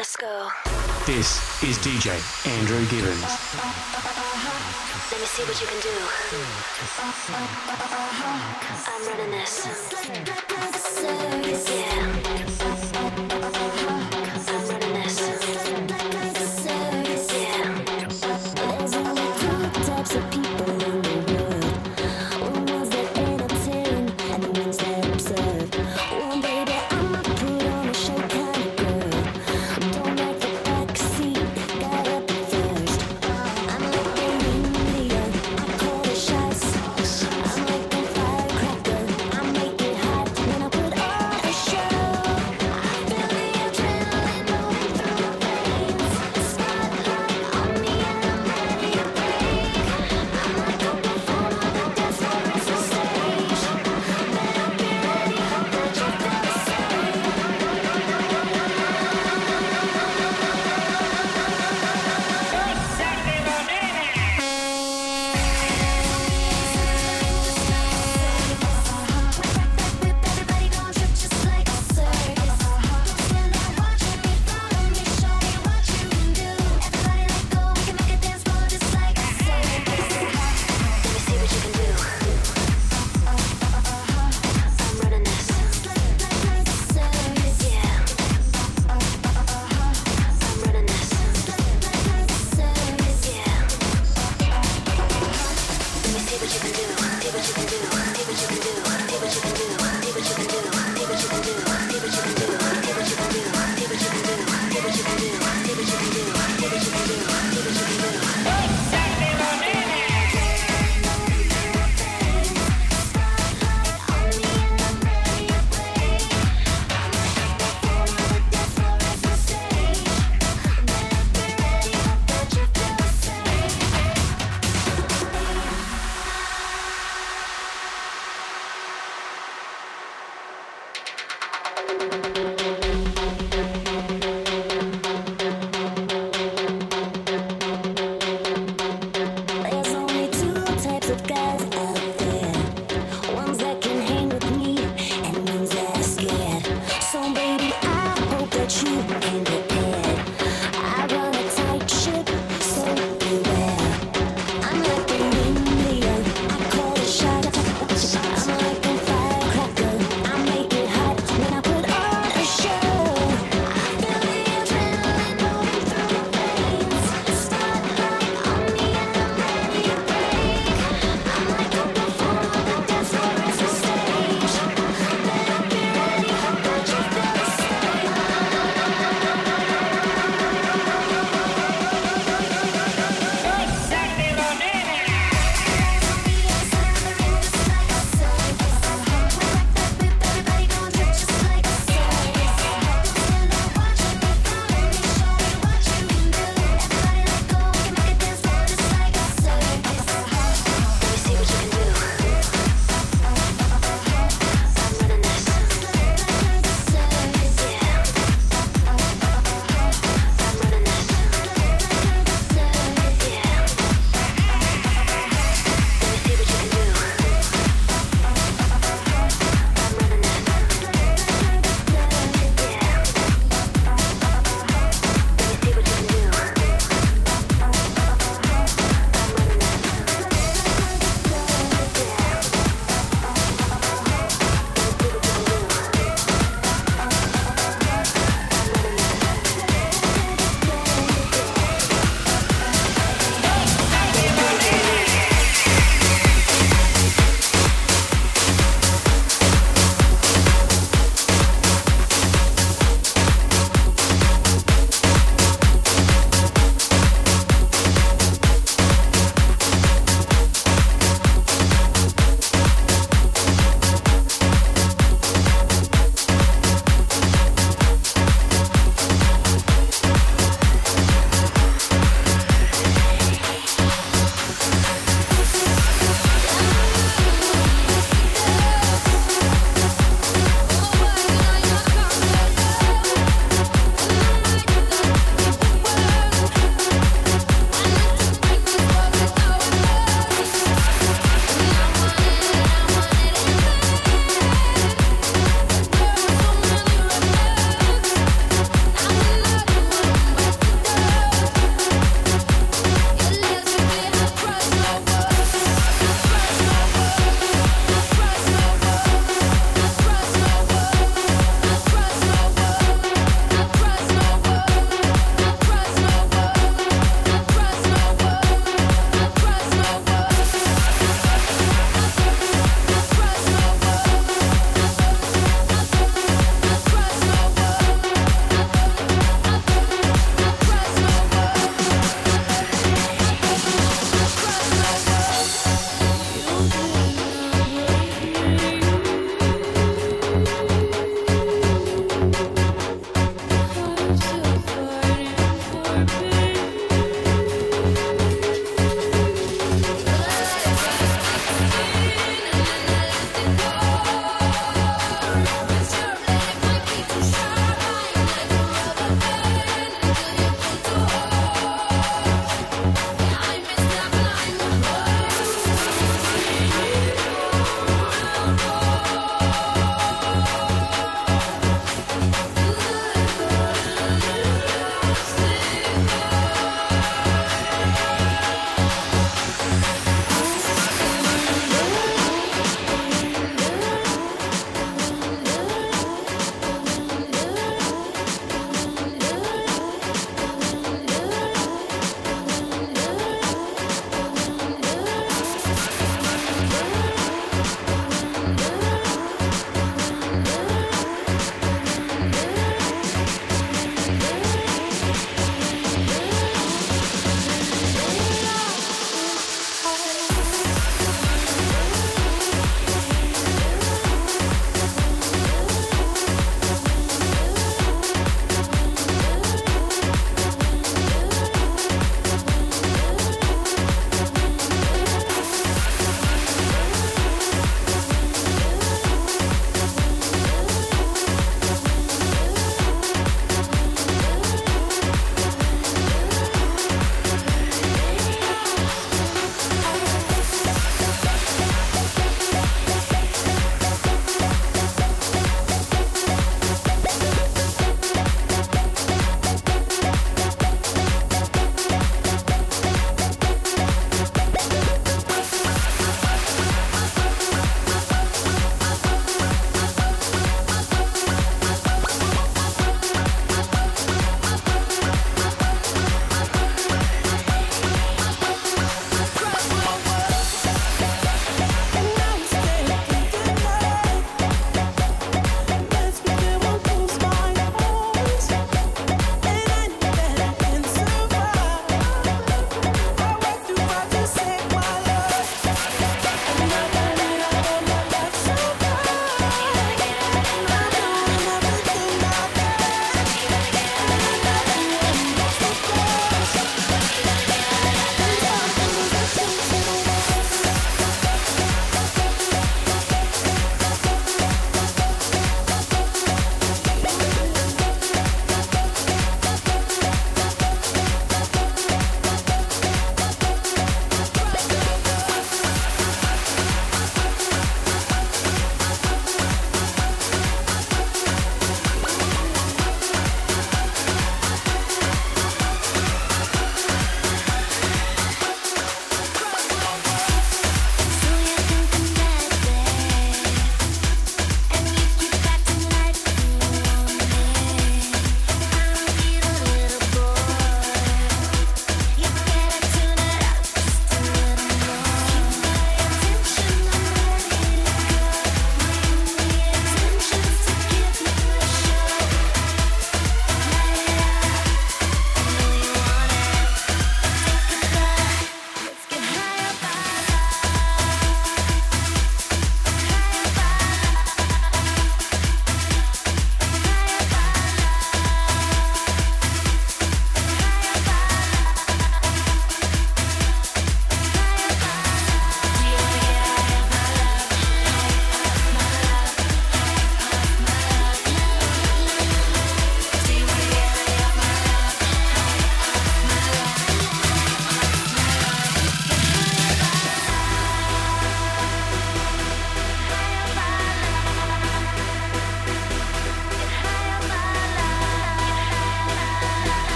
Let's. This is DJ Andrew Gibbons. Let me see what you can do. I'm running this. Yeah. Thank you.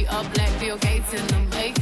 Be a black Bill Gates in the making.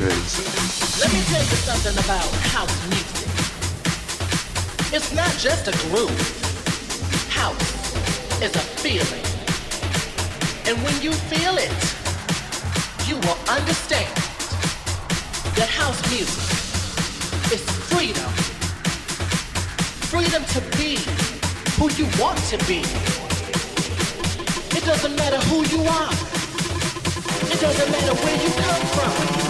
Gibbons. Let me tell you something about house music. It's not just a groove. House is a feeling. And when you feel it, you will understand that house music is freedom. Freedom to be who you want to be. It doesn't matter who you are. It doesn't matter where you come from.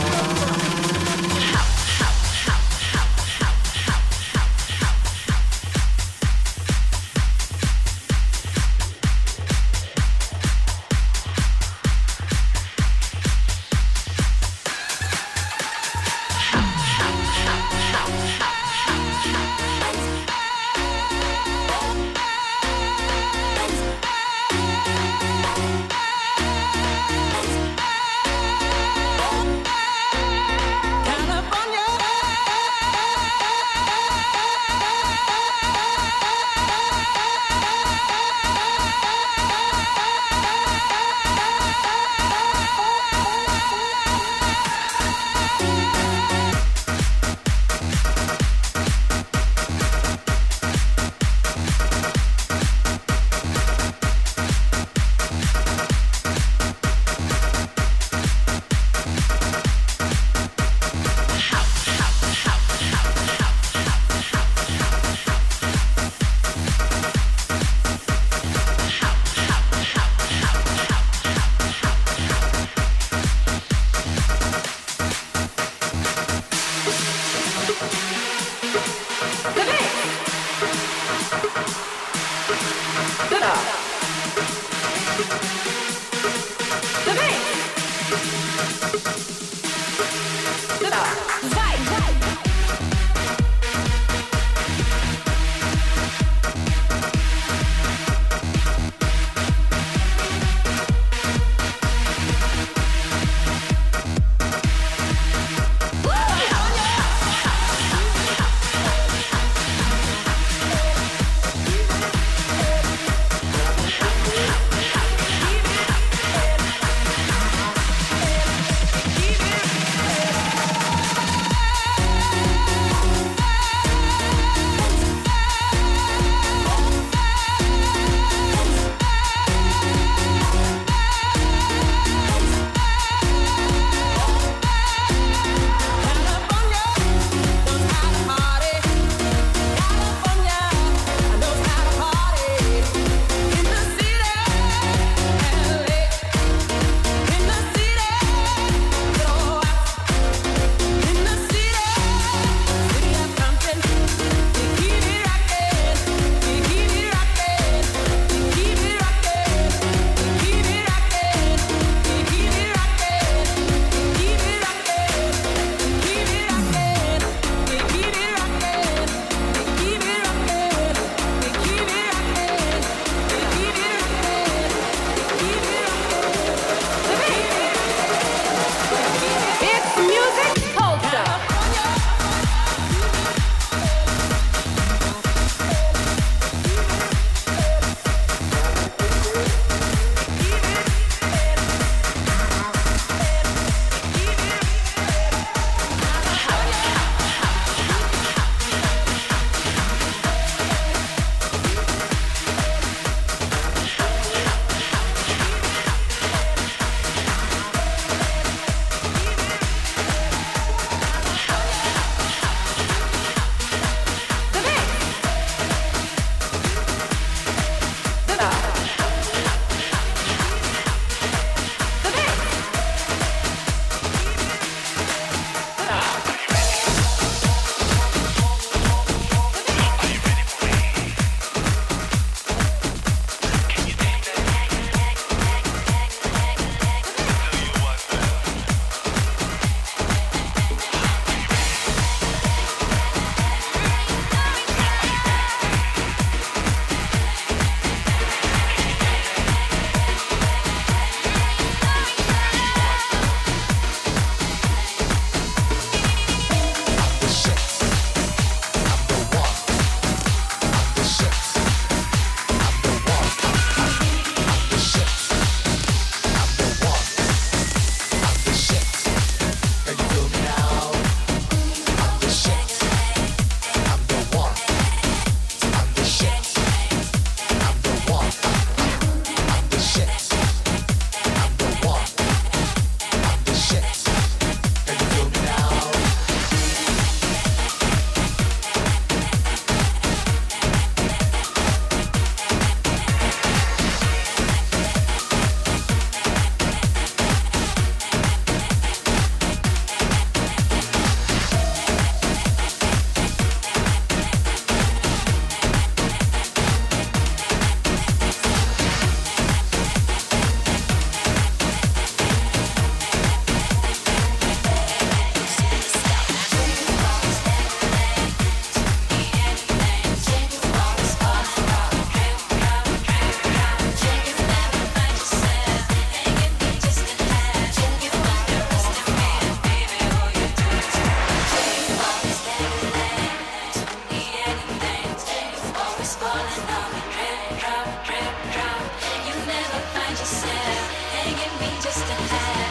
Drop, drop, drop. You never find yourself hanging me just a half.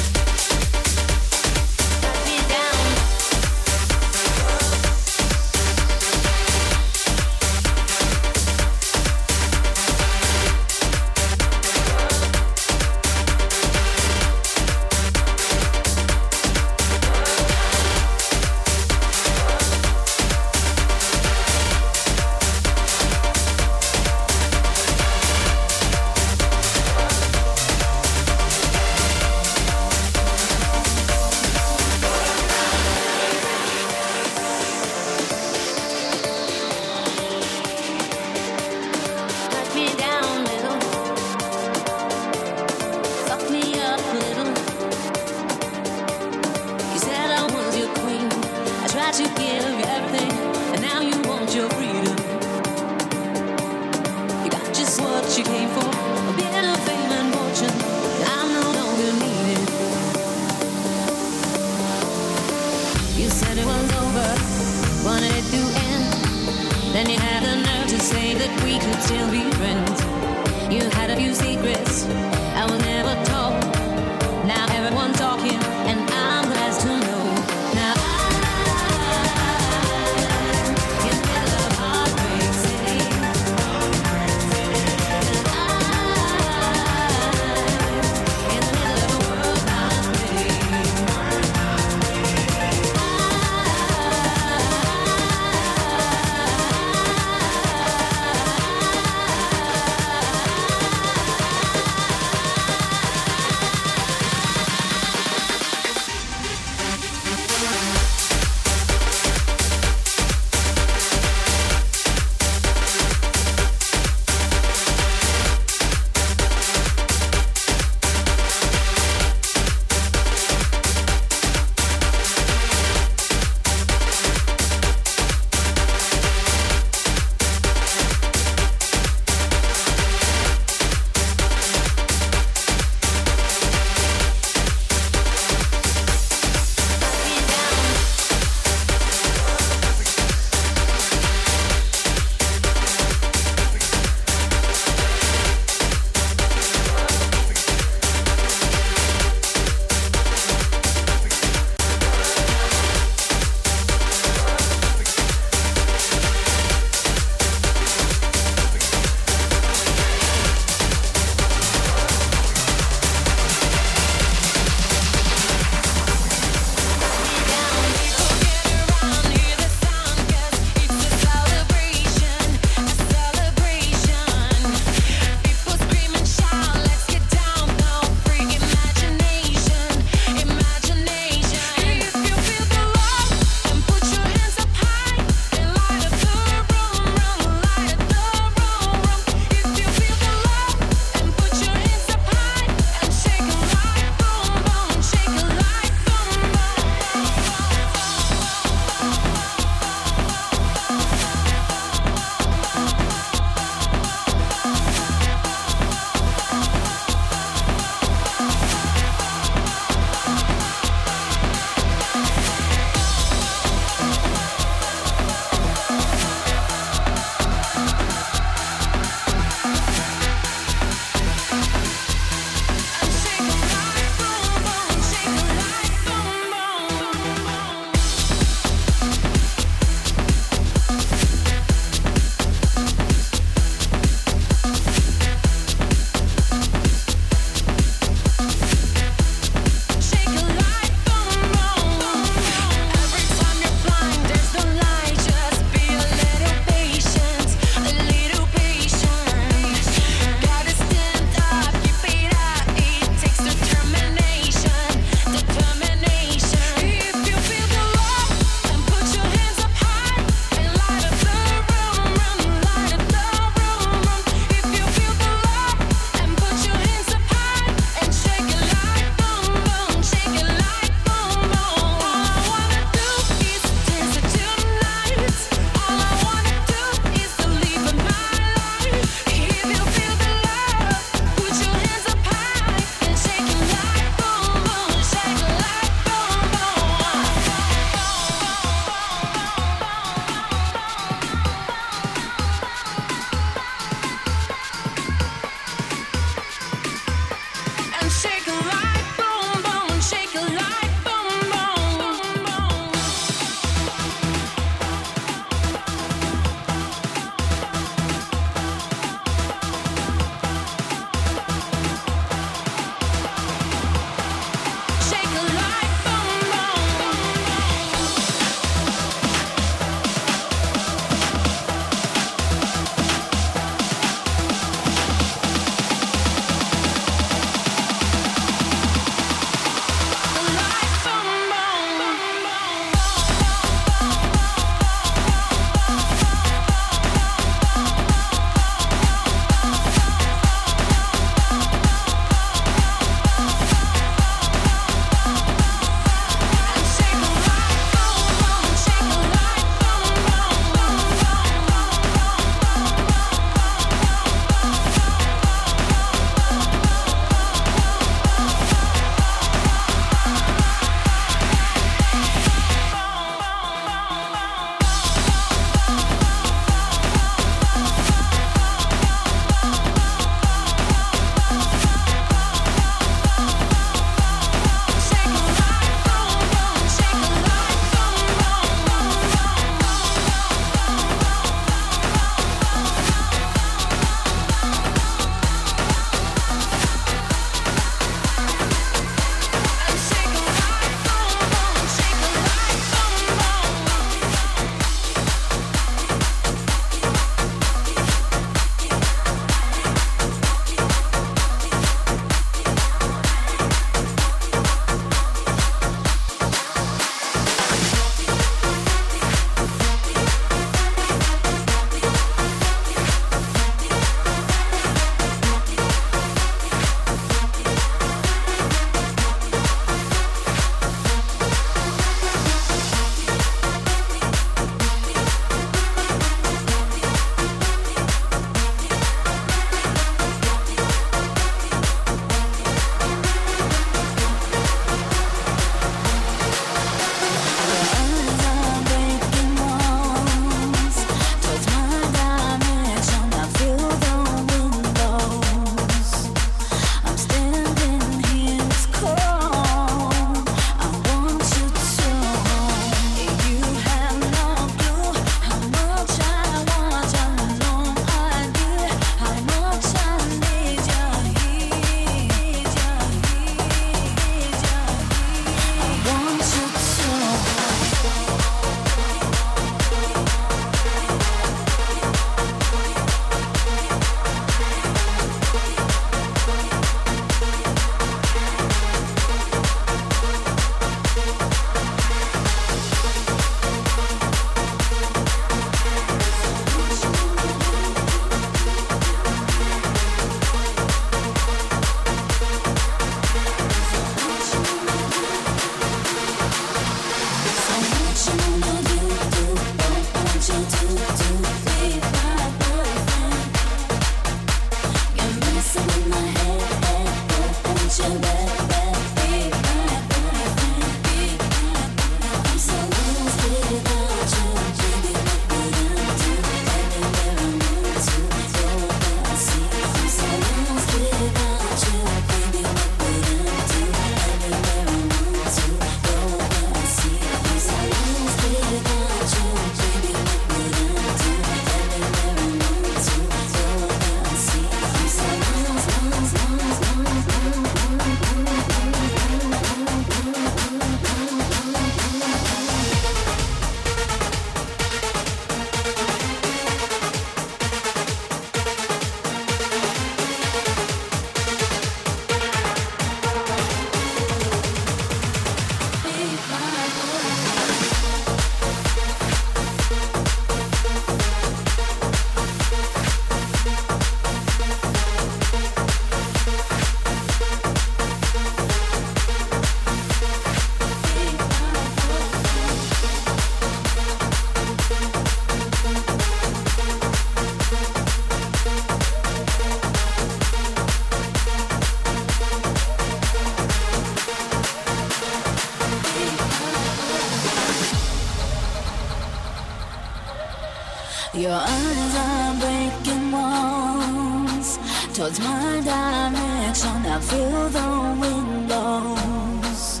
Your eyes are breaking walls towards my direction. I feel the wind blows.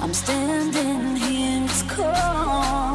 I'm standing here, it's cold.